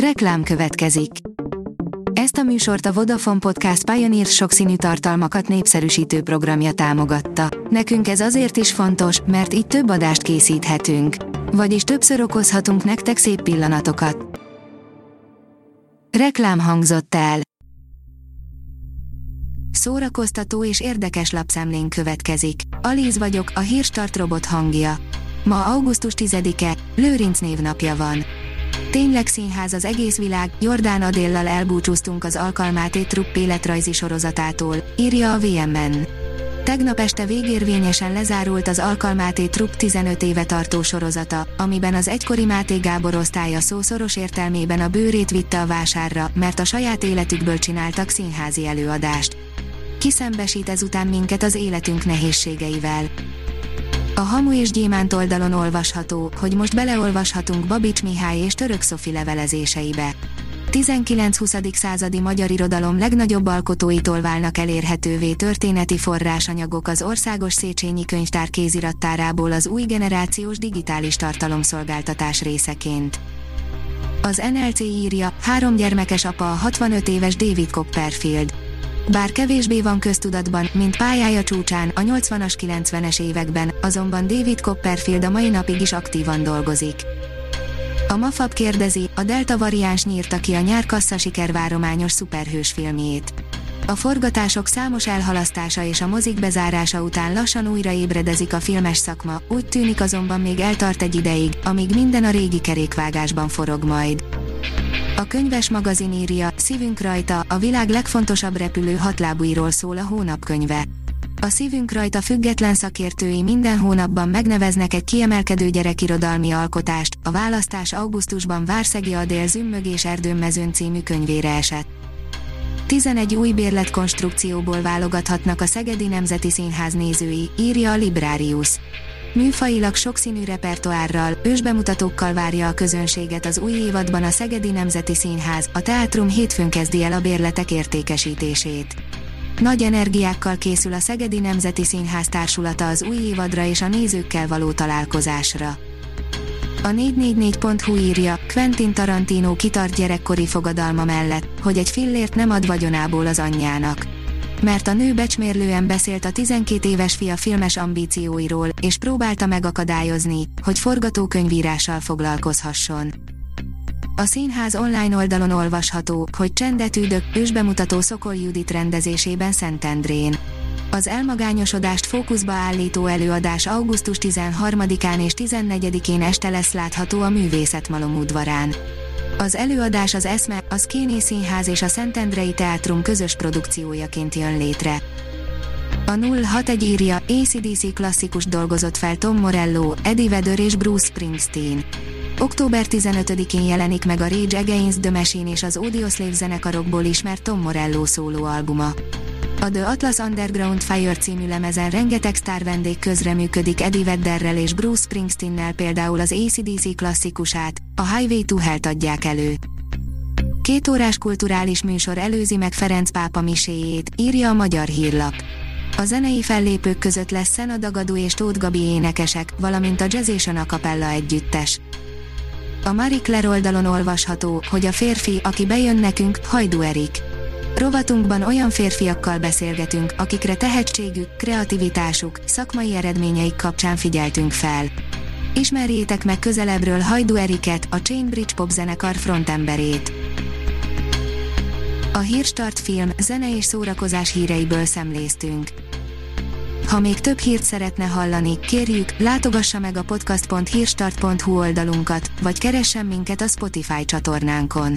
Reklám következik. Ezt a műsort a Vodafone Podcast Pioneer sokszínű tartalmakat népszerűsítő programja támogatta. Nekünk ez azért is fontos, mert így több adást készíthetünk. Vagyis többször okozhatunk nektek szép pillanatokat. Reklám hangzott el. Szórakoztató és érdekes lapszemlén következik. Alíz vagyok, a hírstart robot hangja. Ma augusztus 10-e, Lőrinc névnapja van. Tényleg színház az egész világ, Jordán Adéllal elbúcsúztunk az Alkalmáté Trupp életrajzi sorozatától, írja a VMN. Tegnap este végérvényesen lezárult az Alkalmáté Trupp 15 éve tartó sorozata, amiben az egykori Máté Gábor osztálya szószoros értelmében a bőrét vitte a vásárra, mert a saját életükből csináltak színházi előadást. Kiszembesít ezután minket az életünk nehézségeivel. A Hamu és Gyémánt oldalon olvasható, hogy most beleolvashatunk Babics Mihály és Török Szofi levelezéseibe. 19-20. századi magyar irodalom legnagyobb alkotóitól válnak elérhetővé történeti forrásanyagok az Országos Széchenyi Könyvtár kézirattárából az új generációs digitális tartalomszolgáltatás részeként. Az NLC írja, három gyermekes apa a 65 éves David Copperfield. Bár kevésbé van köztudatban, mint pályája csúcsán a 80-as 90-es években, azonban David Copperfield a mai napig is aktívan dolgozik. A Mafab kérdezi, a Delta variáns nyírta ki a nyár kassza sikervárományos szuperhős filmjét. A forgatások számos elhalasztása és a mozik bezárása után lassan újra ébredezik a filmes szakma, úgy tűnik azonban még eltart egy ideig, amíg minden a régi kerékvágásban forog majd. A könyves magazin írja, szívünk rajta, a világ legfontosabb repülő hatlábúiról szól a hónapkönyve. A szívünk rajta független szakértői minden hónapban megneveznek egy kiemelkedő gyerekirodalmi alkotást, a választás augusztusban Várszegi Adél Zümmög és Erdőmezőn című könyvére esett. 11 új bérletkonstrukcióból válogathatnak a Szegedi Nemzeti Színház nézői, írja a Librarius. Műfajilag sokszínű repertoárral, ősbemutatókkal várja a közönséget az új évadban a Szegedi Nemzeti Színház, a Teátrum hétfőn kezdi el a bérletek értékesítését. Nagy energiákkal készül a Szegedi Nemzeti Színház társulata az új évadra és a nézőkkel való találkozásra. A 444.hu írja, Quentin Tarantino kitart gyerekkori fogadalma mellett, hogy egy fillért nem ad vagyonából az anyjának mert a nő becsmérlően beszélt a 12 éves fia filmes ambícióiról, és próbálta megakadályozni, hogy forgatókönyvírással foglalkozhasson. A színház online oldalon olvasható, hogy csendet üdök, ősbemutató Szokol Judit rendezésében Szentendrén. Az elmagányosodást fókuszba állító előadás augusztus 13-án és 14-én este lesz látható a Művészetmalom udvarán. Az előadás az Eszme, a Szkéné Színház és a Szentendrei Teátrum közös produkciójaként jön létre. A 061 írja, ACDC klasszikus dolgozott fel Tom Morello, Eddie Vedder és Bruce Springsteen. Október 15-én jelenik meg a Rage Against the Machine és az Audioslave zenekarokból ismert Tom Morello szólóalbuma. A The Atlas Underground Fire című lemezen rengeteg sztár vendég közreműködik Eddie Vedderrel és Bruce Springsteennel például az ACDC klasszikusát, a Highway to Hell adják elő. Két órás kulturális műsor előzi meg Ferenc pápa miséjét, írja a Magyar Hírlap. A zenei fellépők között lesz Szena Dagadú és Tóth Gabi énekesek, valamint a Jazzation a Capella együttes. A Marie Claire oldalon olvasható, hogy a férfi, aki bejön nekünk, Hajdu Erik. Rovatunkban olyan férfiakkal beszélgetünk, akikre tehetségük, kreativitásuk, szakmai eredményeik kapcsán figyeltünk fel. Ismerjétek meg közelebbről Hajdu Eriket, a Chainbridge Pop zenekar frontemberét. A Hírstart film, zene és szórakozás híreiből szemléztünk. Ha még több hírt szeretne hallani, kérjük, látogassa meg a podcast.hírstart.hu oldalunkat, vagy keressen minket a Spotify csatornánkon.